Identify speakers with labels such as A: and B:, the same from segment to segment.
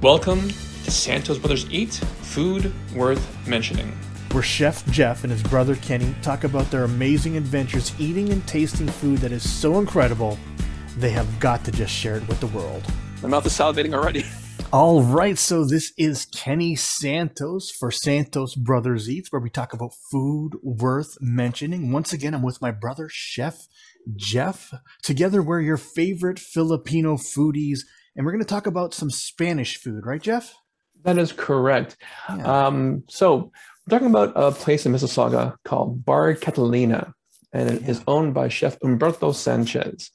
A: Welcome to Santos Brothers Eat Food Worth Mentioning.
B: where Chef Jeff and his brother Kenny talk about their amazing adventures eating and tasting food that is so incredible, they have got to just share it with the world.
A: My mouth is salivating already.
B: All right, so this is Kenny Santos for Santos Brothers Eats, where we talk about food worth mentioning. Once again, I'm with my brother, Chef Jeff. Together, we're your favorite Filipino foodies, and we're going to talk about some Spanish food, right, Jeff?
A: That is correct.
B: Yeah.
A: Um, so we're talking about a place in Mississauga called Bar Catalina, and it is
B: Yeah.
A: owned by Chef Umberto Sanchez.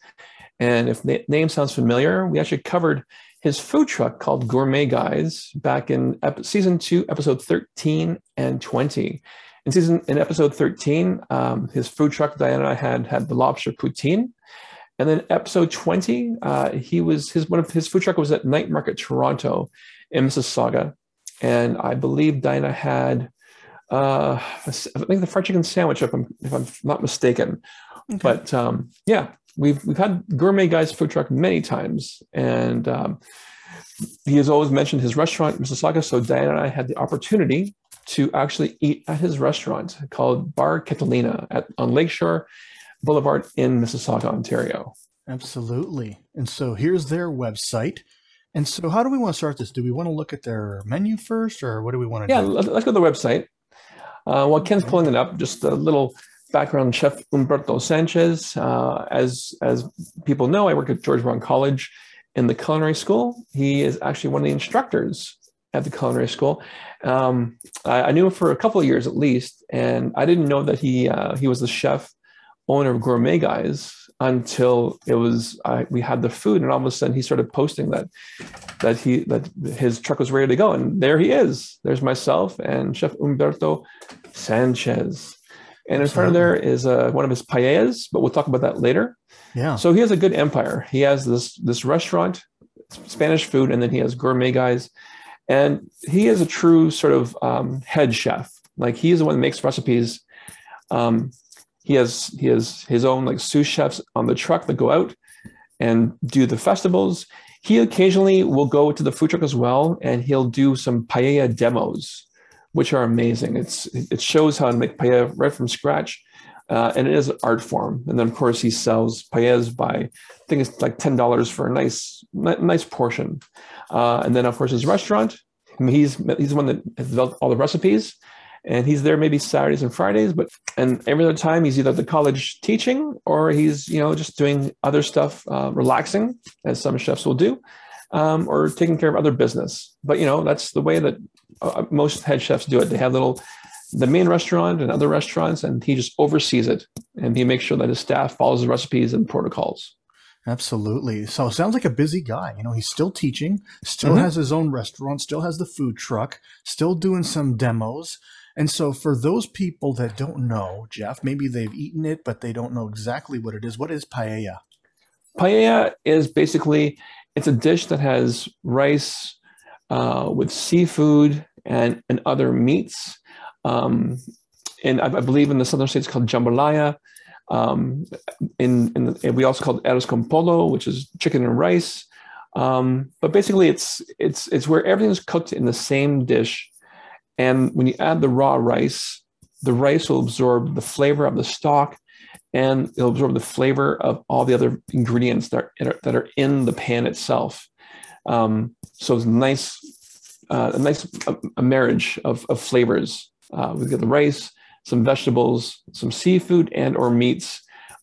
A: And if the name sounds familiar, we actually covered his food truck called Gourmet Guys back in ep- season two, episode 13 and 20. In season in episode 13, um, his food truck Diana and I had had the lobster poutine. And then episode 20, uh, he was his one of his food truck was at Night Market Toronto in Mississauga. And I believe Diana had uh, I think the fried chicken sandwich, if I'm if I'm not mistaken.
B: Okay.
A: But um, yeah, we've we've had Gourmet Guys food truck many times, and um, he has always mentioned his restaurant, Mississauga. So Diana and I had the opportunity to actually eat at his restaurant called Bar Catalina at on Lakeshore Boulevard in Mississauga, Ontario.
B: Absolutely. And so here's their website. And so, how do we want to start this? Do we want to look at their menu first, or what do we want to
A: Yeah,
B: do?
A: let- let's go to the website. Uh, while Ken's pulling it up, just a little background. Chef Umberto Sanchez, uh, as as people know, I work at George Brown College in the culinary school. He is actually one of the instructors at the culinary school. Um, I, I knew him for a couple of years at least, and I didn't know that he uh, he was the chef owner of Gourmet Guys until it was I, we had the food, and all of a sudden he started posting that that he that his truck was ready to go, and there he is. There's myself and Chef Umberto Sanchez, and in front of there is uh, one of his paellas, but we'll talk about that later.
B: Yeah.
A: So he has a good empire. He has this this restaurant, Spanish food, and then he has gourmet guys, and he is a true sort of um, head chef. Like he is the one that makes recipes. Um, he has he has his own like sous chefs on the truck that go out and do the festivals. He occasionally will go to the food truck as well, and he'll do some paella demos, which are amazing. It's it shows how to make paella right from scratch uh, and it is an art form. And then, of course, he sells paellas by I think it's like ten dollars for a nice nice portion. Uh, and then, of course, his restaurant. I mean, he's he's the one that has developed all the recipes, and he's there maybe Saturdays and Fridays. But and every other time, he's either at the college teaching or he's you know just doing other stuff, uh, relaxing, as some chefs will do. Um, or taking care of other business, but you know that's the way that uh, most head chefs do it. They have little the main restaurant and other restaurants, and he just oversees it and he makes sure that his staff follows the recipes and protocols.
B: Absolutely. So it sounds like a busy guy. You know, he's still teaching, still
A: Mhm.
B: has his own restaurant, still has the food truck, still doing some demos. And so for those people that don't know, Jeff, maybe they've eaten it, but they don't know exactly what it is. What is paella?
A: Paella is basically it's a dish that has rice uh, with seafood and and other meats. Um, and I, I believe in the southern states called jambalaya. Um, in in the, we also call it arroz con pollo, which is chicken and rice. Um, but basically, it's it's it's where everything is cooked in the same dish, and when you add the raw rice, the rice will absorb the flavor of the stock, and it'll absorb the flavor of all the other ingredients that are that are in the pan itself. Um, so it's nice, uh, a nice a, marriage of, of flavors. Uh, we get the rice, some vegetables, some seafood, and or meats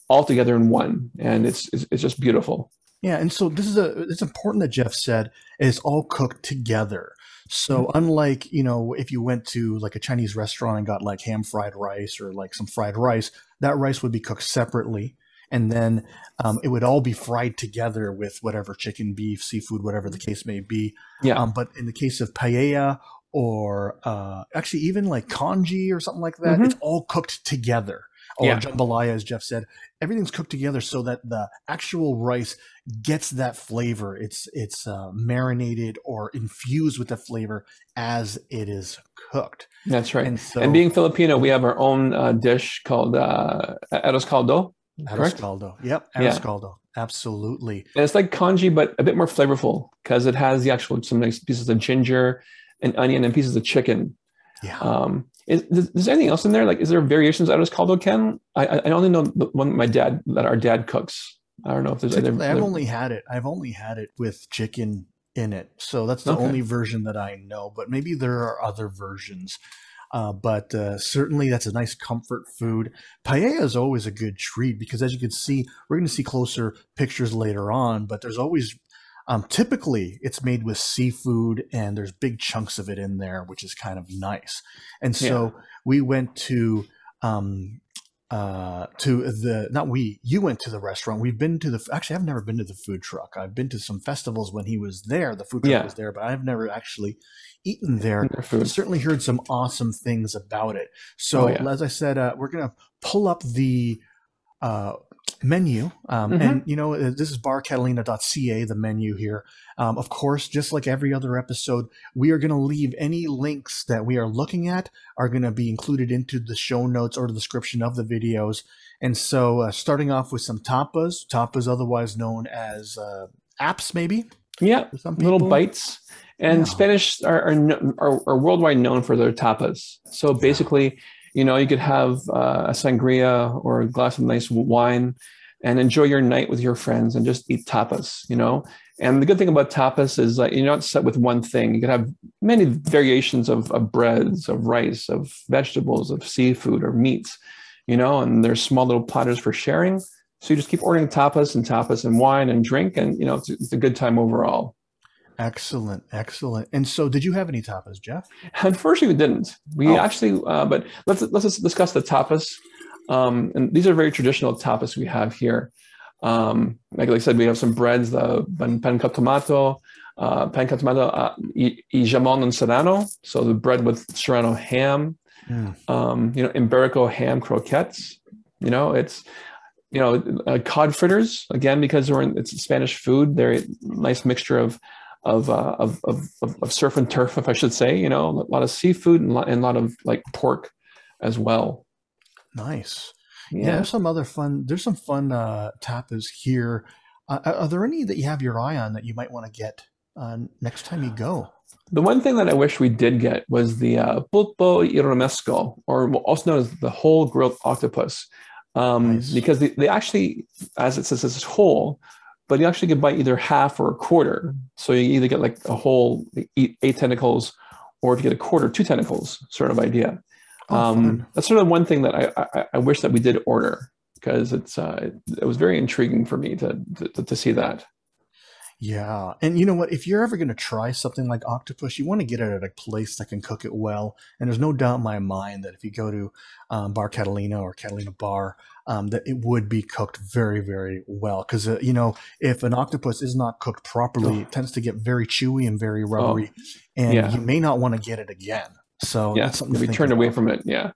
A: all together in one, and it's it's, it's just beautiful.
B: Yeah, and so this is a it's important that Jeff said it's all cooked together. So unlike, you know, if you went to like a Chinese restaurant and got like ham fried rice or like some fried rice, that rice would be cooked separately. And then um, it would all be fried together with whatever chicken, beef, seafood, whatever the case may be.
A: Yeah.
B: Um, but in the case of paella or uh, actually even like congee or something like that,
A: Mhm.
B: it's all cooked together. Or
A: Yeah.
B: jambalaya, as Jeff said, everything's cooked together so that the actual rice gets that flavor. It's it's uh, marinated or infused with the flavor as it is cooked.
A: That's right.
B: And so,
A: and being Filipino, we have our own uh, dish called uh, arroz caldo, correct?
B: Arroz Yep,
A: Yeah.
B: arroz caldo. Absolutely.
A: And it's like congee, but a bit more flavorful because it has the actual some nice pieces of ginger and onion and pieces of chicken.
B: Yeah.
A: Um, is, is, is there anything else in there? Like, is there variations out of caldo, Ken? I, I I only know the one my dad that our dad cooks. I don't know if there's other.
B: I've
A: other-
B: only had it. I've only had it with chicken in it, so that's the
A: Okay.
B: only version that I know. But maybe there are other versions. Uh, but uh, certainly, that's a nice comfort food. Paella is always a good treat because, as you can see, we're going to see closer pictures later on. But there's always, um, typically, it's made with seafood, and there's big chunks of it in there, which is kind of nice. And so we went to um, uh, to the not we you went to the restaurant we've been to the actually i've never been to the food truck i've been to some festivals when he was there the food truck
A: Yeah.
B: was there but i've never actually eaten there certainly heard some awesome things about it so
A: Oh, yeah.
B: as i said uh, we're gonna pull up the uh, menu um,
A: Mhm.
B: and you know uh, this is barcatalina.ca the menu here um, of course just like every other episode we are going to leave any links that we are looking at are going to be included into the show notes or the description of the videos and so uh, starting off with some tapas tapas otherwise known as uh, apps maybe
A: Yeah,
B: some
A: little bites. And
B: Yeah.
A: Spanish are, are, are, are worldwide known for their tapas. So basically, you know, you could have uh, a sangria or a glass of nice wine and enjoy your night with your friends and just eat tapas, you know? And the good thing about tapas is that you're not set with one thing. You could have many variations of, of breads, of rice, of vegetables, of seafood or meats, you know, and there's small little platters for sharing. So you just keep ordering tapas and tapas and wine and drink, and you know it's, it's a good time overall.
B: Excellent excellent and so did you have any tapas jeff
A: Unfortunately, we didn't. We
B: Oh.
A: actually, uh, but let's let's just discuss the tapas. Um, and these are very traditional tapas we have here. Um, like, like I said, we have some breads, the pan, tomato, uh, pan tomato uh, y, y jamon and serrano. So the bread with serrano ham.
B: Mm.
A: Um, you know, Iberico ham croquettes. You know, it's you know uh, cod fritters again because we're in, it's Spanish food. They're a nice mixture of of, uh, of of of of surf and turf, if I should say. You know, a lot of seafood and a lot, and a lot of like pork as well.
B: nice yeah.
A: Yeah.
B: there's some other fun there's some fun uh, tapas here uh, are are there any that you have your eye on that you might want to get uh, next time you go
A: The one thing that I wish we did get was the uh, pulpo y romesco, or also known as the whole grilled octopus, um,
B: Nice.
A: because they, they actually, as it says, it's whole, but you actually can buy either half or a quarter. So you either get like a whole eight, eight tentacles, or if you get a quarter, two tentacles, sort of idea.
B: Oh,
A: um, that's sort of one thing that I, I, I wish that we did order because it's uh, it, it was very intriguing for me to to, to see that.
B: Yeah. And you know what? If you're ever going to try something like octopus, you want to get it at a place that can cook it well. And there's no doubt in my mind that if you go to um, Bar Catalina or Catalina Bar, um, that it would be cooked very, very well. Because, uh, you know, if an octopus is not cooked properly,
A: Oh.
B: it tends to get very chewy and very rubbery. and
A: yeah.
B: you may not want to get it again. So
A: yeah,
B: that's
A: we turned away from it. Yeah,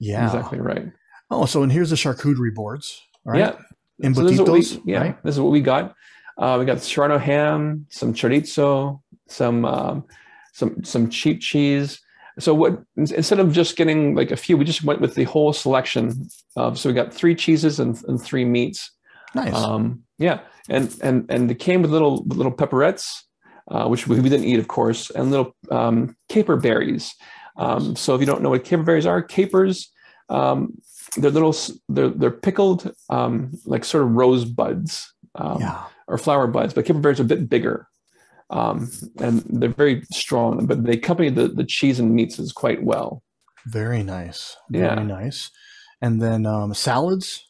B: Yeah.
A: exactly right.
B: Oh, so and here's the charcuterie boards. Right?
A: Yeah.
B: In
A: So what we,
B: Botitos,
A: yeah,
B: right?
A: this is what we got. Uh, we got serrano ham, some chorizo, some um, some some cheap cheese. So what instead of just getting like a few, we just went with the whole selection. Of, so we got three cheeses and, and three meats.
B: Nice.
A: Um, yeah, and and and it came with little little pepperettes, uh, which we, we didn't eat, of course, and little um, caper berries. Um, so if you don't know what caper berries are, capers, um, they're little, they're they're pickled um, like sort of rose buds um,
B: yeah.
A: Or flower buds, but berries are a bit bigger. Um, and they're very strong, but they accompany the, the cheese and meats is quite well.
B: Very nice.
A: Yeah.
B: Very nice. And then um, salads.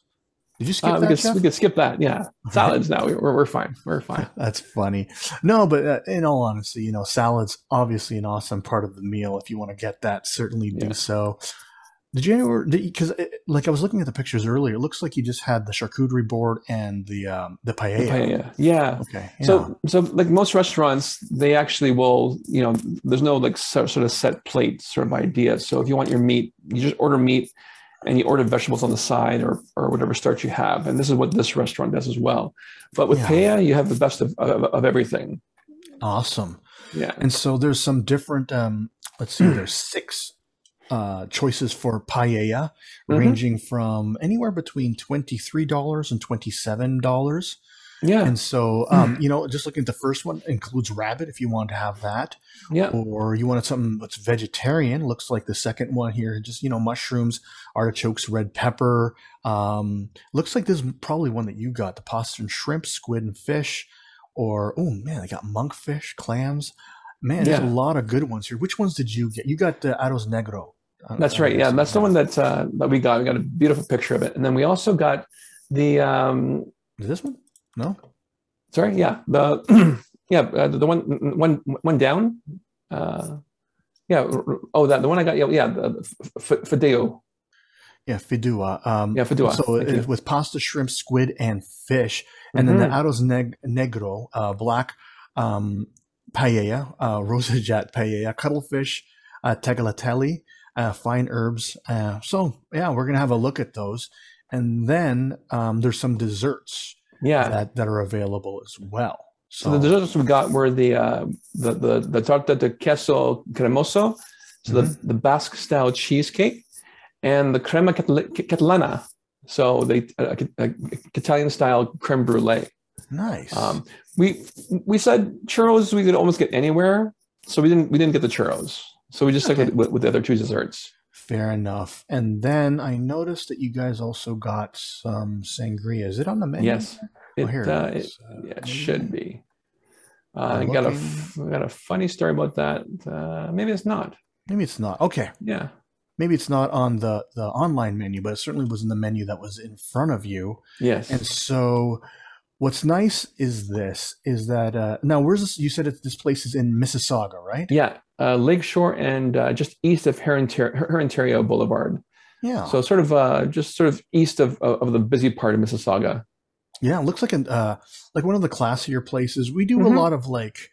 B: Did you skip
A: Uh, we,
B: that,
A: could,
B: Jeff?
A: we could skip that. Yeah, salads now. We're, we're fine. We're fine.
B: That's funny. No, but uh, in all honesty, you know, salads obviously an awesome part of the meal. If you want to get that, certainly do
A: Yeah.
B: so. Did you ever? Because like I was looking at the pictures earlier, it looks like you just had the charcuterie board and the um, the paella.
A: Paella. Yeah.
B: Okay. Yeah.
A: So, so like most restaurants, they actually will, you know, there's no like sort of set plate sort of idea. So if you want your meat, you just order meat and you order vegetables on the side or, or whatever starch you have. And this is what this restaurant does as well. But with
B: Yeah.
A: paella, you have the best of, of, of everything.
B: awesome.
A: Yeah.
B: And so there's some different. Um, let's see. There's six uh, choices for paella,
A: Mhm.
B: ranging from anywhere between twenty three dollars and twenty seven dollars.
A: Yeah,
B: And so, um, you know, just looking at the first one includes rabbit if you want to have that,
A: yeah,
B: or you wanted something that's vegetarian. Looks like the second one here, just you know, mushrooms, artichokes, red pepper. Um, looks like this is probably one that you got: the pasta and shrimp, squid and fish, or oh man, they got monkfish, clams. Man, there's a lot of good ones here. Which ones did you get? You got the Arroz Negro.
A: That's right. Yeah, that's the one that uh, that we got. We got a beautiful picture of it, and then we also got the um,
B: Is this one? No.
A: sorry, yeah, the yeah, uh, the one one one down. Uh, yeah. Oh, that the one I got. Yeah, yeah. The f- f- Fideo.
B: Yeah, fidua. Um,
A: Yeah, fidua.
B: So
A: Thank you.
B: with pasta, shrimp, squid, and fish, and then the
A: Mhm.
B: Arroz neg- Negro, uh, black um, paella, uh, rosajat paella, cuttlefish, uh, tagliatelle, uh, fine herbs. Uh, so yeah, we're gonna have a look at those, and then um, there's some desserts
A: Yeah.
B: that, that are available as well.
A: So the desserts we got were the uh, the the the torta de queso cremoso, so the, the Basque style cheesecake, and the crema catalana, so the uh, uh, Italian style creme brulee.
B: nice.
A: Um, we we said churros we could almost get anywhere, so we didn't we didn't get the churros. So we just stuck
B: Okay.
A: with, with, with the other two desserts.
B: Fair enough. And then I noticed that you guys also got some sangria. Is it on the menu?
A: Yes,
B: Oh,
A: it,
B: here
A: uh,
B: it is. Uh,
A: yeah, it should be. Uh, I got a
B: looking.
A: f- I got a funny story about that. Uh, maybe it's not.
B: Maybe it's not. Okay.
A: Yeah.
B: maybe it's not on the the online menu, but it certainly was in the menu that was in front of you.
A: Yes.
B: And so, what's nice is this: is that uh, now where's this? You said it, this place is in Mississauga, right?
A: Yeah, uh, Lakeshore and uh, just east of Heron-Ter- Hurontario Boulevard.
B: Yeah.
A: So sort of uh, just sort of east of, of the busy part of Mississauga.
B: yeah, it looks like an uh, like one of the classier places. We do
A: Mhm.
B: a lot of like,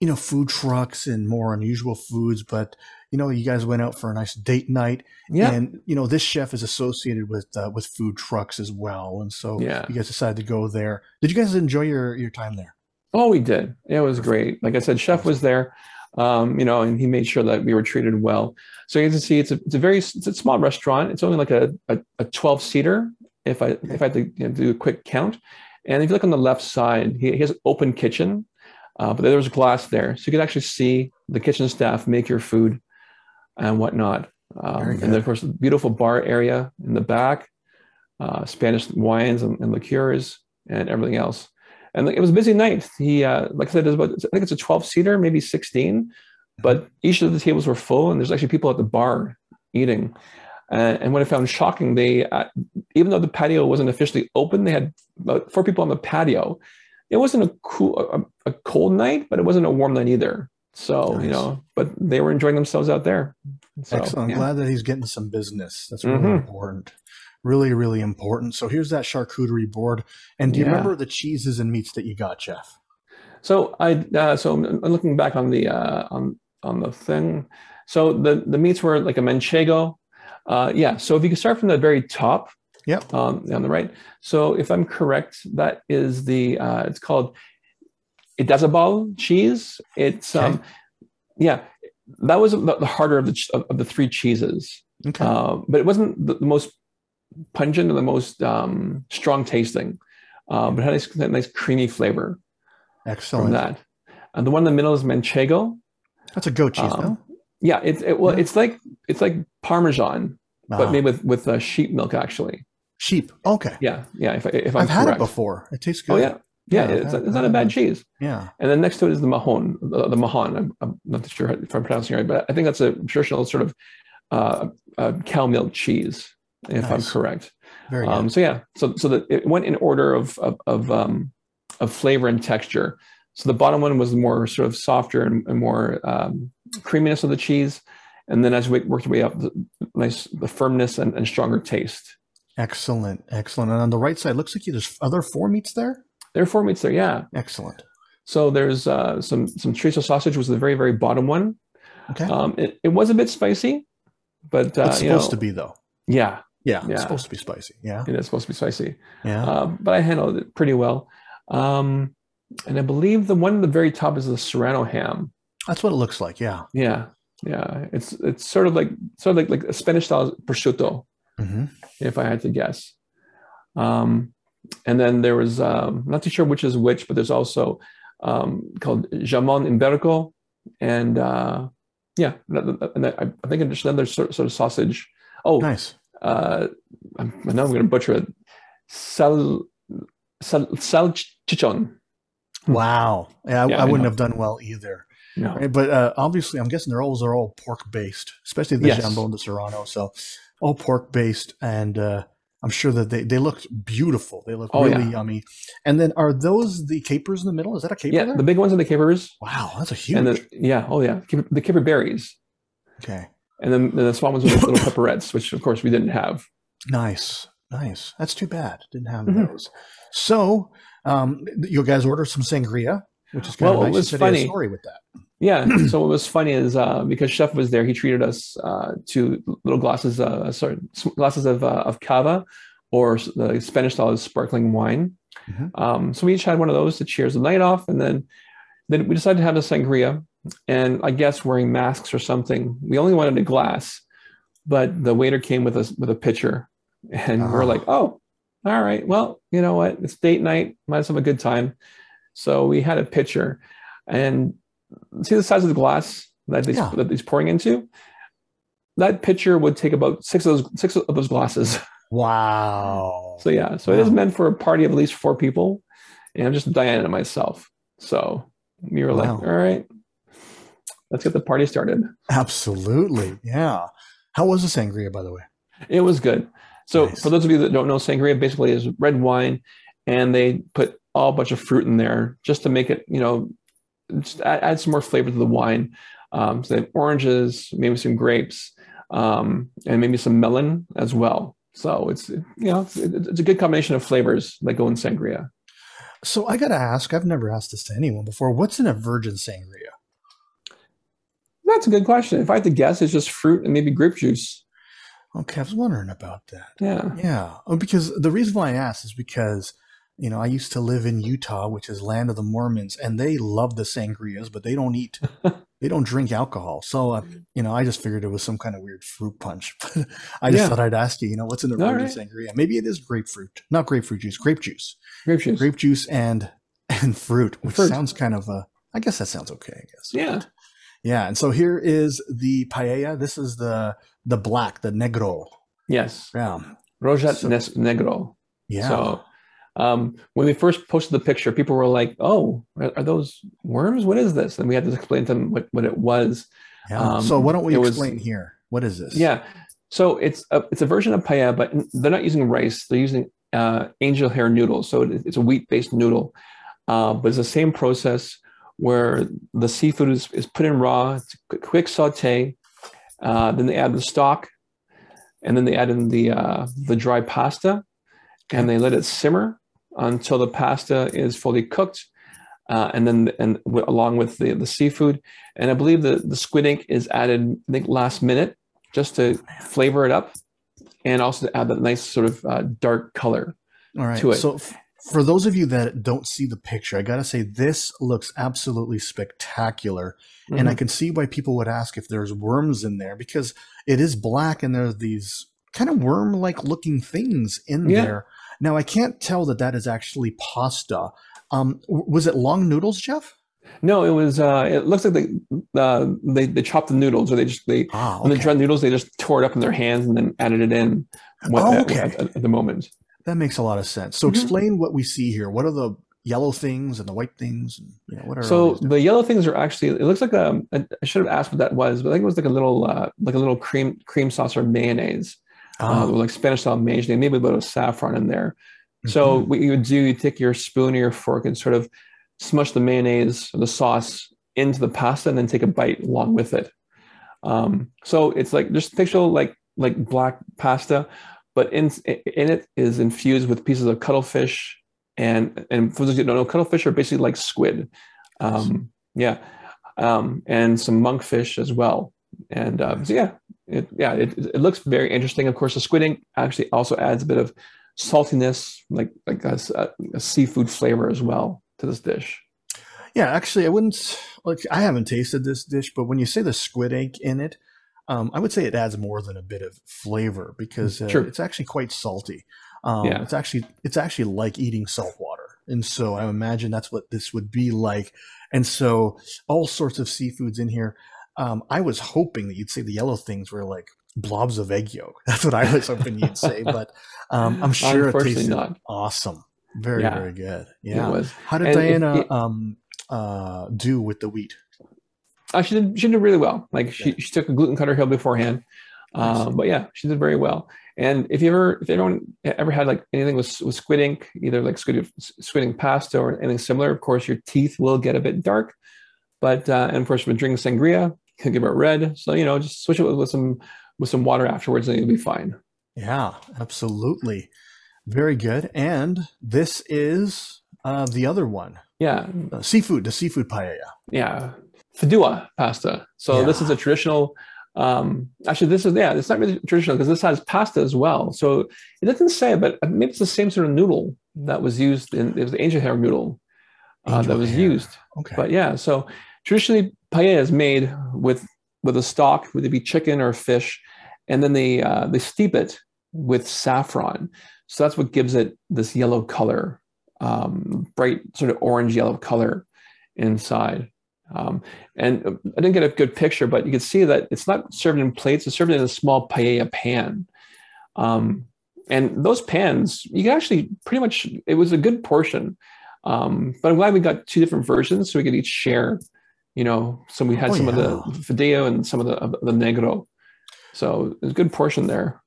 B: you know, food trucks and more unusual foods, but you know, you guys went out for a nice date night,
A: Yeah,
B: and you know, this chef is associated with uh, with food trucks as well, and so
A: Yeah.
B: you guys decided to go there. Did you guys enjoy your your time there?
A: oh, we did. It was great. Like I said, chef was there, um, you know, and he made sure that we were treated well. So you can see it's a it's a very it's a small restaurant. It's only like a a, a twelve seater. If I if I had to you know, do a quick count, and if you look on the left side, he, he has an open kitchen, uh, but there's glass there, so you can actually see the kitchen staff make your food and whatnot. Um, and then, of course, the beautiful bar area in the back, uh, Spanish wines and, and liqueurs and everything else. And it was a busy night. He, uh, like I said, it's about, I think it's a 12 seater, maybe 16, but each of the tables were full, and there's actually people at the bar eating. Uh, and what I found shocking, they, uh, even though the patio wasn't officially open, they had about four people on the patio. It wasn't a cool, a, a cold night, but it wasn't a warm night either. So you know, but they were enjoying themselves out there. So,
B: Excellent. I'm
A: yeah.
B: glad that he's getting some business. That's really
A: Mhm.
B: important. Really, really important. So here's that charcuterie board. And do you
A: Yeah.
B: remember the cheeses and meats that you got, Jeff?
A: So I uh, so I'm looking back on the uh, on on the thing. So the the meats were like a manchego. Uh, yeah. So if you can start from the very top,
B: Yep.
A: um, on the right. So if I'm correct, that is the uh, it's called idiazabal cheese. It's um, yeah, that was the, the harder of the of, of the three cheeses,
B: Okay.
A: um, but it wasn't the, the most pungent and the most um, strong tasting. Um, but had a nice, nice creamy flavor from
B: Excellent.
A: that. And the one in the middle is manchego.
B: That's a goat cheese,
A: Um,
B: no?
A: Yeah, it's it, well,
B: Yeah.
A: it's like it's like parmesan, but
B: Ah,
A: made with with uh, sheep milk actually.
B: sheep. Okay.
A: Yeah, yeah. If, I, if I'm
B: I've had it before. It tastes good.
A: Oh yeah, yeah.
B: Yeah,
A: it's,
B: I've
A: it's not a bad cheese.
B: Yeah.
A: And then next to it is the mahon, the, the mahan. I'm, I'm not sure if I'm pronouncing it right, but I think that's a traditional sort of uh, uh, cow milk cheese, if I'm correct.
B: Very good.
A: Um, so yeah, so so that it went in order of of of, um, of flavor and texture. So the bottom one was more sort of softer and, and more um, creaminess of the cheese, and then as we worked our way up, the nice the firmness and, and stronger taste.
B: Excellent. Excellent. And on the right side, looks like you there's other four meats there.
A: There are four meats there, yeah.
B: Excellent.
A: So there's uh, some some chorizo sausage was the very very bottom one.
B: Okay.
A: Um, it, it was a bit spicy, but uh,
B: it's
A: you
B: supposed
A: know,
B: to be, though.
A: Yeah,
B: Yeah,
A: Yeah.
B: It's supposed to be spicy. Yeah.
A: it is supposed to be spicy.
B: Yeah.
A: Uh, but I handled it pretty well. Um, and I believe the one at the very top is the serrano ham.
B: That's what it looks like. Yeah.
A: Yeah. Yeah, it's it's sort of like sort of like like a Spanish style prosciutto,
B: hmm
A: if I had to guess. Um, and then there was um, not too sure which is which, but there's also um, called jamon iberico, and uh, yeah, and I, I think there's another sort, sort of sausage. Oh,
B: Nice.
A: Uh, I'm, I know I'm going to butcher it. Sal, sal, salchichon.
B: Wow. Yeah, I,
A: Yeah,
B: I
A: I
B: wouldn't
A: know.
B: have done well either.
A: No.
B: Right? But uh, obviously, I'm guessing they're always are all pork based, especially the
A: Yes.
B: jambon de serrano. So all pork based, and uh, I'm sure that they, they looked beautiful. They look
A: Oh,
B: really
A: yeah.
B: yummy. And then are those the capers in the middle? Is that a caper?
A: Yeah,
B: there?
A: the big ones are the capers,
B: wow, that's a huge.
A: and the yeah, oh yeah, the caper berries,
B: okay,
A: and then the small ones the little pepperettes, which of course we didn't have.
B: nice, nice. That's too bad. Didn't have
A: Mhm.
B: those. So um, you guys ordered some sangria, which is kind
A: Well,
B: of
A: it
B: nice.
A: was
B: said a
A: funny.
B: story with that.
A: Yeah. so what was funny is uh, because chef was there, he treated us uh, to little glasses, uh, sorry, glasses of uh, of cava, or the Spanish style is sparkling wine.
B: Mhm.
A: Um, so we each had one of those to cheers the night off, and then then we decided to have the sangria. And I guess wearing masks or something, we only wanted a glass, but the waiter came with us with a pitcher, and we're
B: Ah.
A: like, oh, all right, well, you know what? It's date night, might as well have a good time. So we had a pitcher, and see the size of the glass that he's,
B: Yeah.
A: that he's pouring into. That pitcher would take about six of those six of those glasses.
B: Wow.
A: So yeah, so it is meant for a party of at least four people, and I'm just Diana and myself. So we were like, all right, let's get the party started.
B: Absolutely. Yeah. How was the sangria, by the way?
A: It was good. So
B: Nice.
A: for those of you that don't know, sangria basically is red wine, and they put all a bunch of fruit in there just to make it, you know, just add, add some more flavor to the wine. Um, so they have oranges, maybe some grapes, um, and maybe some melon as well. So it's you know it's, it's a good combination of flavors that go in sangria.
B: So I got to ask, I've never asked this to anyone before. What's in a virgin sangria?
A: That's a good question. If I had to guess, it's just fruit and maybe grape juice.
B: Okay, I was wondering about that.
A: Yeah.
B: Yeah, oh, because the reason why I asked is because you know I used to live in Utah, which is land of the Mormons, and they love the sangrias, but they don't eat, they don't drink alcohol. So uh, you know, I just figured it was some kind of weird fruit punch. I just
A: Yeah.
B: thought I'd ask you. You know, what's in the virgin
A: right.
B: sangria? Maybe it is grapefruit, not grapefruit juice, grape juice,
A: Grape juice.
B: grape juice and and fruit, which
A: Fruit.
B: sounds kind of uh, I guess that sounds okay. I guess.
A: Yeah.
B: Yeah, and so here is the paella. This is the the black, the negro.
A: Yes.
B: Yeah,
A: Rosat
B: So-
A: Negro.
B: yeah.
A: So um, when we first posted the picture, people were like, "Oh, are, are those worms? What is this?" And we had to explain to them what, what it was.
B: yeah.
A: um,
B: so why don't we
A: it was-
B: explain here? What is this?
A: Yeah. So it's a, it's a version of paella, but they're not using rice. They're using uh, angel hair noodles. So it- it's a wheat based noodle, uh, but it's the same process where the seafood is, is put in raw, it's a quick, saute. Uh, then they add the stock, and then they add in the uh, the dry pasta, and they let it simmer until the pasta is fully cooked. Uh, and then and w- along with the, the seafood, and I believe the, the squid ink is added I think last minute just to flavor it up, and also to add that nice sort of uh, dark color.
B: All right.
A: to it.
B: So f- for those of you that don't see the picture, I gotta say this looks absolutely spectacular, and I
A: Mhm.
B: can see why people would ask if there's worms in there because it is black and there's these kind of worm-like looking things in
A: Yeah.
B: there. Now I can't tell that that is actually pasta. Um, was it long noodles, Jeff?
A: no, it was. Uh, it looks like they uh, they they chopped the noodles, or they just they
B: Ah,
A: when they
B: okay.
A: dried noodles, they just tore it up in their hands and then added it in. when-
B: Oh, okay.
A: at, at the moment.
B: That makes a lot of sense. So
A: Mhm.
B: explain what we see here. What are the yellow things and the white things? And, you know, what are
A: So the yellow things are actually. It looks like a. I should have asked what that was, but I think it was like a little uh, like a little cream cream sauce or mayonnaise, uh,
B: Oh,
A: like Spanish style mayonnaise, maybe a bit of saffron in there. So
B: mhm.
A: what you would do, you take your spoon or your fork and sort of smush the mayonnaise or the sauce into the pasta, and then take a bite along with it. Um, so it's like just picture like like black pasta, but in in it is infused with pieces of cuttlefish, and and for those who don't know, cuttlefish are basically like squid. Um, yeah, um, and some monkfish as well. And uh, so yeah, it, yeah, it, it looks very interesting. Of course, the squid ink actually also adds a bit of saltiness, like like a, a- a seafood flavor as well to this dish.
B: Yeah, actually, I wouldn't like. I haven't tasted this dish, but when you say the squid ink in it, um, I would say it adds more than a bit of flavor because uh,
A: Sure.
B: it's actually quite salty. Um,
A: Yeah.
B: It's actually it's actually like eating salt water, and so I imagine that's what this would be like. And so all sorts of seafoods in here. Um, I was hoping that you'd say the yellow things were like blobs of egg yolk. That's what I was hoping you'd say, but um, I'm sure it tasted
A: not.
B: awesome. Very
A: Yeah.
B: very good.
A: It
B: Yeah. How did
A: And
B: Diana
A: you-
B: um, uh, do with the wheat?
A: Uh, she did. She did really well. Like she,
B: Yeah.
A: she took a gluten cutter hill beforehand. Um, but yeah, she did very well. And if you ever, if everyone ever had like anything with, with squid ink, either like squid, squid ink pasta or anything similar, of course, your teeth will get a bit dark. But uh, and of course, with drinking sangria, can get it red. So you know, just switch it with, with some with some water afterwards, and you'll be fine.
B: Yeah, absolutely. Very good. And this is uh, the other one,
A: Yeah,
B: uh, seafood, the seafood paella.
A: yeah, fedua pasta. So this is a traditional. Um, actually, this is yeah, it's not really traditional because this has pasta as well. So it doesn't say, but maybe it's the same sort of noodle that was used in it was the angel hair noodle uh, that was
B: hair.
A: used.
B: Okay.
A: But yeah, so traditionally paella is made with with a stock, whether it be chicken or fish, and then they uh, they steep it with saffron. So that's what gives it this yellow color, um, bright sort of orange yellow color inside. Um, and uh, I didn't get a good picture, but you can see that it's not served in plates; it's served in a small paella pan. Um, and those pans, you can actually pretty much. It was a good portion. Um, but I'm glad we got two different versions so we could each share. You know, so we had
B: Oh,
A: some of the fideo and some of the of the negro. So there's a good portion there.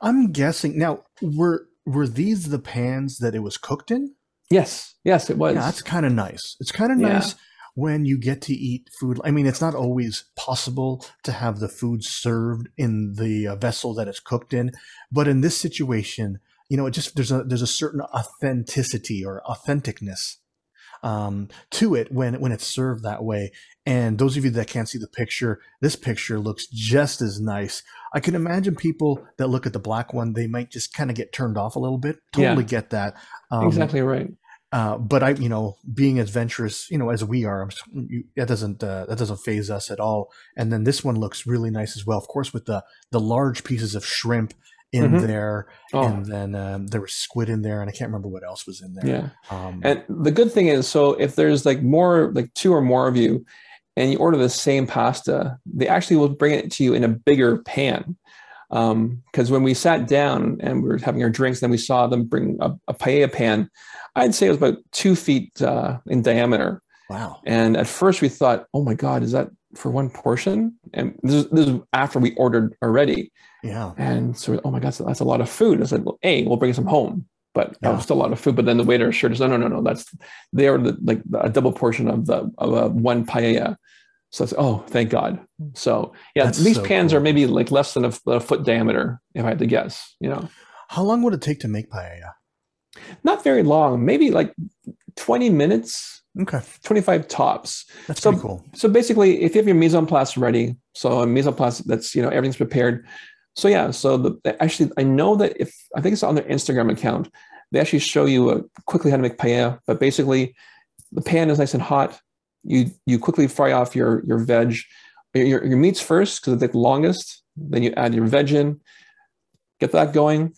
B: I'm guessing now were were these the pans that it was cooked in?
A: Yes, yes, it was.
B: Yeah, that's kind of nice. It's kind of
A: Yeah.
B: nice when you get to eat food. I mean, it's not always possible to have the food served in the uh, vessel that it's cooked in, but in this situation, you know, it just there's a there's a certain authenticity or authenticness um, to it when when it's served that way. And those of you that can't see the picture, this picture looks just as nice. I can imagine people that look at the black one, they might just kind of get turned off a little bit.
A: Yeah.
B: Totally get that. Um,
A: exactly right.
B: Uh, but I, you know, being adventurous, you know, as we are, you, that doesn't uh, that doesn't phase us at all. And then this one looks really nice as well. Of course, with the the large pieces of shrimp in
A: Mhm.
B: there,
A: Oh,
B: and then um, there was squid in there, and I can't remember what else was in there.
A: yeah.
B: Um,
A: And the good thing is, so if there's like more, like two or more of you, and you order the same pasta, they actually will bring it to you in a bigger pan. Because when we sat down and we were having our drinks, then we saw them bring a, a paella pan. I'd say it was about two feet uh, in diameter.
B: wow.
A: And at first we thought, oh my God, is that for one portion? And this is, this is after we ordered already.
B: Yeah.
A: And so, oh my God, so that's a lot of food. I said, well, A, we'll bring some home, but that
B: Yeah.
A: was still a lot of food. But then the waiter assured us, no, no, no, no, that's they are the, like a double portion of the of a one paella. So oh, thank God. So yeah,
B: That's
A: these
B: so
A: pans
B: cool.
A: are maybe like less than a, a foot diameter, if I had to guess. You know,
B: How long would it take to make paella?
A: not very long, maybe like twenty minutes,
B: Okay,
A: twenty five tops.
B: that's
A: So-
B: pretty cool.
A: So basically, if you have your mise en place ready, so a mise en place that's you know everything's prepared. So yeah, so the actually I know that if I think it's on their Instagram account, they actually show you uh, quickly how to make paella. But basically, the pan is nice and hot. You you quickly fry off your your veg, your, your meats first because they take the longest. Then you add your veg in, get that going.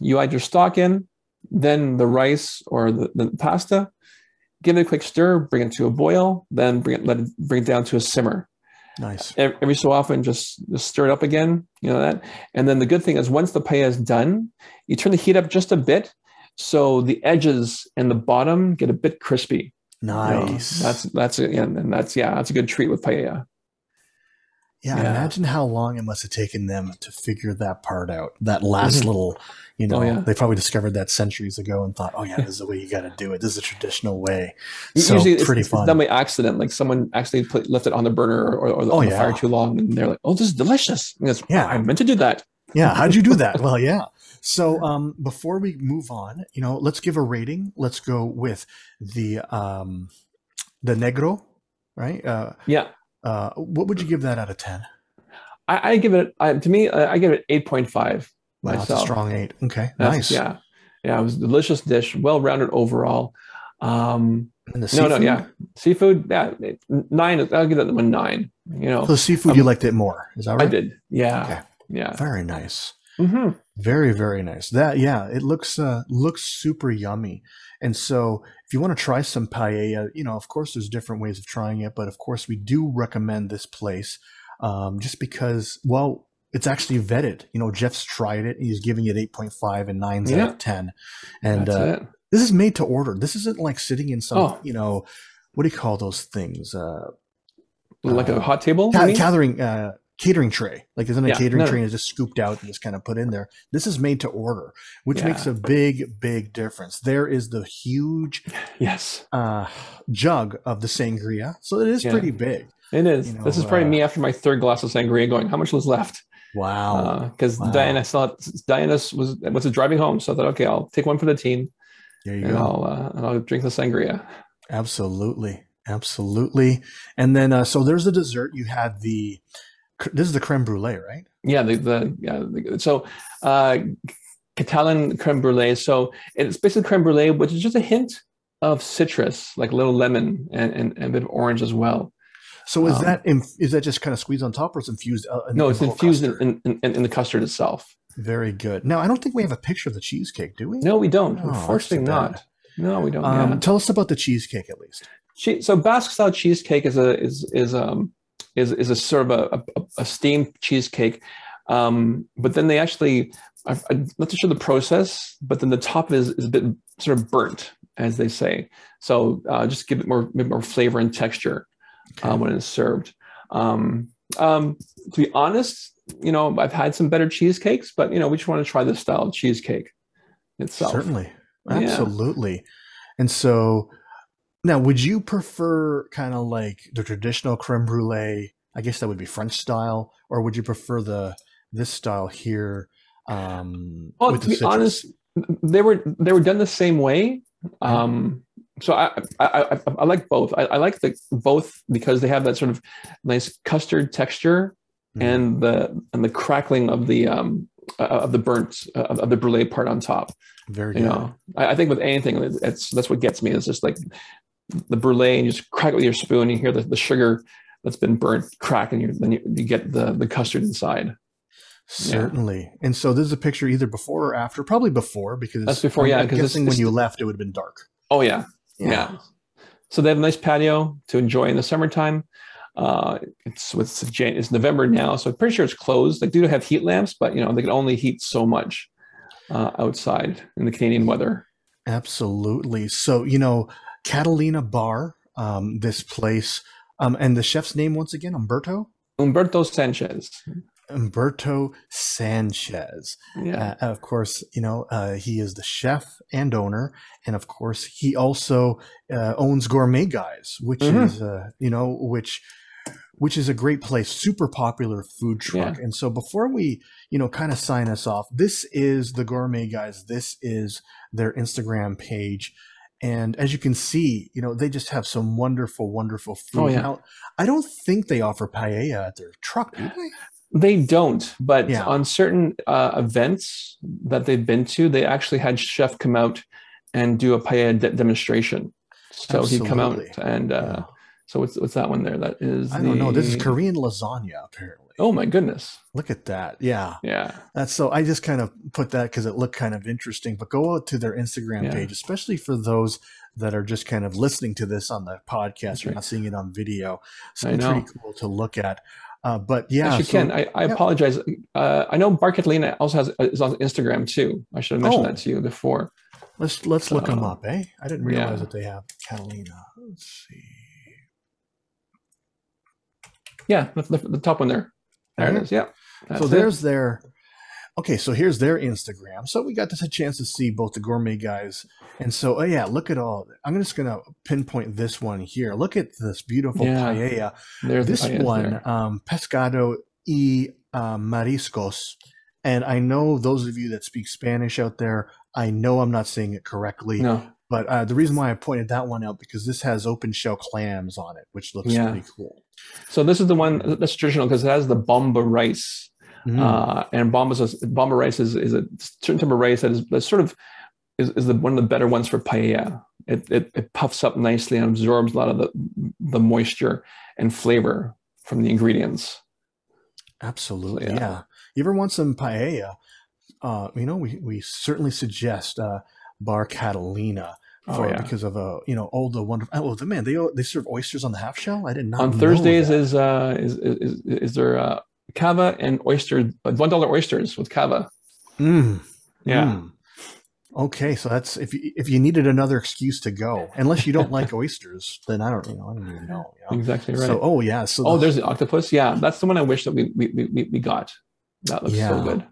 A: You add your stock in, then the rice or the, the pasta. Give it a quick stir, bring it to a boil, then bring it let it bring it down to a simmer
B: Nice.
A: ev- every so often just, just stir it up again you know that and then the good thing is once the paella is done you turn the heat up just a bit so the edges and the bottom get a bit crispy
B: Nice.
A: that's that's it and, and that's yeah that's a good treat with paella
B: Yeah,
A: Yeah.
B: imagine how long it must have taken them to figure that part out. That last
A: Mhm.
B: little, you know,
A: Oh, yeah.
B: they probably discovered that centuries ago and thought, "Oh yeah, this is the way you got to do it. This is a traditional way." So
A: usually it's,
B: pretty
A: it's
B: fun.
A: done by accident like someone actually put left it on the burner or, or the,
B: Oh,
A: on the
B: yeah.
A: fire too long and they're like oh this is delicious it's,
B: Yeah.
A: i meant to do that
B: yeah, how'd you do that? well, yeah. So um, before we move on, you know, let's give a rating. Let's go with the um, the negro, right? Uh,
A: yeah
B: uh, what would you give that out of ten?
A: i, I give it I, to me I, I give it 8.5
B: Wow, it's a strong eight. Okay,
A: That's-
B: nice.
A: Yeah. Yeah. It was a delicious dish, well rounded overall. Um,
B: And the
A: no,
B: seafood?
A: no, yeah, seafood. Yeah, nine. I'll give that one nine. You know,
B: So seafood,
A: Um,
B: you liked it more. Is that right?
A: I did. Yeah,
B: Okay.
A: yeah.
B: Very nice.
A: hmm
B: Very, very nice. That yeah, it looks uh looks super yummy. And so if you want to try some paella, you know, of course there's different ways of trying it, but of course we do recommend this place um, just because, well, it's actually vetted. You know, Jeff's tried it. And he's giving it 8.5 and 9s out of 10. And
A: That's
B: uh,
A: it.
B: this is made to order. This isn't like sitting in some,
A: Oh.
B: you know, what do you call those things? Uh,
A: Like a
B: uh,
A: hot table.
B: ca- gathering, uh, catering tray. Like isn't a
A: Yeah,
B: catering
A: no,
B: tray is just scooped out and just kind of put in there. This is made to order, which
A: Yeah.
B: makes a big, big difference. There is the huge
A: yes,
B: uh, jug of the sangria, so it is
A: Yeah.
B: pretty big.
A: it is.
B: You know,
A: this is probably
B: uh,
A: me after my third glass of sangria. Going, how much was left?
B: Wow,
A: Because
B: Wow.
A: Diana saw Diana was was driving home, so I thought, okay, I'll take one for the team,
B: there you
A: and
B: go.
A: I'll uh, and I'll drink the sangria.
B: Absolutely, absolutely. And then, uh, so there's the dessert. You had the. This is the creme brulee, right?
A: Yeah, the the yeah. The, so, uh, Catalan creme brulee. So it's basically creme brulee, which is just a hint of citrus, like a little lemon and, and, and a bit of orange as well.
B: So is
A: Um,
B: that is that just kind of squeezed on top, or is it infused? Uh, in
A: No, it's infused in, in, in, the custard itself.
B: Very good. Now, I don't think we have a picture of the cheesecake, do we?
A: No, we don't.
B: Oh,
A: Unfortunately, not. No, we don't.
B: Um,
A: yeah.
B: Tell us about the cheesecake at least.
A: Che- so Basque style cheesecake is a is is um is is a sort of a, a, a steamed cheesecake, um, but then they actually I- I'm not too sure the process, but then the top is is a bit sort of burnt, as they say. So uh, just give it more bit more flavor and texture uh, when it's served. Um, um, to be honest, you know I've had some better cheesecakes, but you know we just want to try this style of cheesecake itself.
B: Certainly.
A: Yeah.
B: Absolutely. And so now would you prefer kind of like the traditional creme brulee? I guess that would be French style, or would you prefer the this style here? Um
A: Well,
B: with
A: to
B: the
A: be
B: citrus?
A: honest, they were they were done the same way. Um, so I I, I, I like both. I, I like the both because they have that sort of nice custard texture
B: Mhm.
A: and the and the crackling of the um uh, of the burnt uh, of the brulee part on top.
B: very
A: You
B: good.
A: know, I, I think with anything, it's that's what gets me. It's just like the brulee, and you just crack it with your spoon. You hear the, the sugar that's been burnt crack, and you then you, you get the the custard inside.
B: Certainly. And so this is a picture either before or after, probably before because
A: That's before,
B: I'm-
A: yeah,
B: I'm
A: 'cause it's-
B: guessing when you left it would have been dark.
A: Oh yeah, Yeah. So they have a nice patio to enjoy in the summertime. Uh, it's it's it's November now, so I'm pretty sure it's closed. They do have heat lamps, but you know they can only heat so much uh, outside in the Canadian weather.
B: Absolutely. So, you know, Catalina Bar, um, this place, um, and the chef's name once again, Umberto?
A: Umberto Sanchez.
B: Umberto Sanchez.
A: Yeah,
B: Uh, of course, you know, uh, he is the chef and owner. And of course, he also uh, owns Gourmet Guys, which
A: Mhm.
B: is, uh, you know, which which is a great place, super popular food truck. And so before we, you know, kind of sign us off, this is the Gourmet Guys. This is their Instagram page. And as you can see, you know, they just have some wonderful, wonderful food.
A: Oh, yeah.
B: Now, I don't think they offer paella at their truck, do they?
A: they don't, but
B: Yeah.
A: on certain uh, events that they've been to, they actually had chef come out and do a paella de- demonstration. So he'd come out and uh,
B: Yeah.
A: so what's what's that one there? That is
B: I don't know. This is Korean lasagna, apparently.
A: Oh my goodness!
B: Look at that. Yeah.
A: Yeah.
B: That's so I just kind of put that because it looked kind of interesting. But go out to their Instagram
A: Yeah.
B: page, especially for those that are just kind of listening to this on the podcast.
A: Right.
B: not seeing it on video. So
A: I
B: it's
A: know.
B: pretty cool to look at. Uh, but yeah,
A: Yes, you
B: so-
A: can. I, I
B: yeah.
A: apologize. Uh, I know Bar Catalina also has is on Instagram too. I should have mentioned
B: Oh.
A: that to you before.
B: let's let's look them
A: Uh,
B: up, eh? I didn't realize
A: yeah.
B: that they have Catalina. Let's see.
A: Yeah, the, the top one there. There it is. Yeah.
B: So
A: it.
B: there's their okay so here's their instagram so we got this a chance to see both the gourmet guys and so oh yeah look at all i'm just gonna pinpoint this one here look at this beautiful
A: Yeah.
B: paella
A: There's
B: this one
A: there.
B: um pescado y uh, mariscos and i know those of you that speak spanish out there i know i'm not saying it correctly
A: No.
B: but uh, the reason why i pointed that one out because this has open shell clams on it which looks
A: Yeah.
B: pretty cool
A: So this is the one that's traditional because it has the bomba rice.
B: Mm.
A: Uh, and bomba, bomba rice is, is a certain type of rice that is that's sort of is, is the, one of the better ones for paella. it, it, it puffs up nicely and absorbs a lot of the the moisture and flavor from the ingredients.
B: Absolutely, so, yeah. yeah. You ever want some paella? Uh, you know, we we certainly suggest uh, Bar Catalina. Oh, for, oh, yeah. because of a uh, you know all the wonderful oh the man they they serve oysters on the half shell I did not
A: on Thursdays is uh is is is there uh cava and oyster one dollar oysters with cava
B: mm. yeah mm. Okay, so that's if you if you needed another excuse to go, unless you don't like oysters, then I don't you know I don't even know.
A: You know? Exactly right.
B: So oh yeah, so
A: oh the, there's the octopus. Yeah, that's the one I wish that we we we, we got. That looks yeah, so good.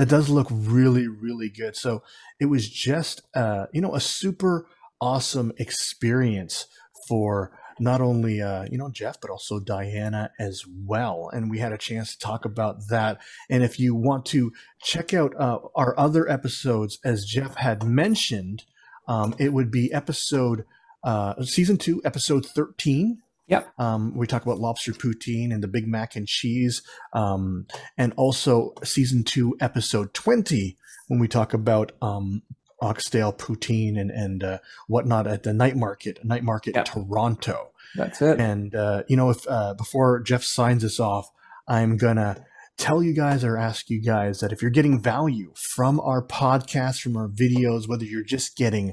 B: That does look really really good. So it was just uh you know a super awesome experience for not only uh, you know Jeff, but also Diana as well. And we had a chance to talk about that. And if you want to check out uh, our other episodes, as Jeff had mentioned, um, it would be episode uh, season two, episode thirteen.
A: Yeah.
B: Um, we talk about lobster poutine and the Big Mac and cheese, um, and also season two, episode twenty, when we talk about um, oxtail poutine and and uh, whatnot at the night market, night market yep. Toronto.
A: That's it.
B: And uh, you know, if uh, before Jeff signs us off, I'm gonna tell you guys or ask you guys that if you're getting value from our podcast, from our videos, whether you're just getting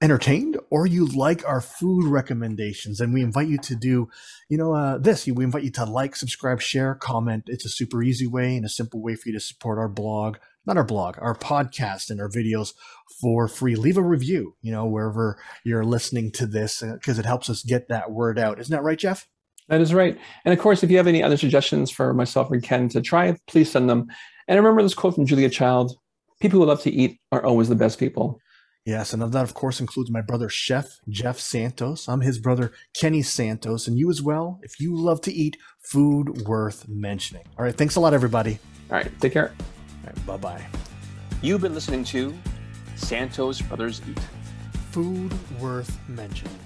B: entertained or you like our food recommendations and we invite you to do you know uh, this we invite you to like subscribe share comment it's a super easy way and a simple way for you to support our blog not our blog, our podcast and our videos for free. Leave a review, you know, wherever you're listening to this, because uh, it helps us get that word out. Isn't that right, Jeff?
A: That is right. And of course, if you have any other suggestions for myself or Ken to try, please send them. And I remember this quote from Julia Child People who love to eat are always the best people.
B: Yes, and that, of course, includes my brother, Chef Jeff Santos. I'm his brother, Kenny Santos, and you as well, if you love to eat, food worth mentioning. All right, thanks a lot, everybody.
A: All right, take care.
B: Right, bye bye.
A: You've been listening to Santos Brothers Eat.
B: Food worth mentioning.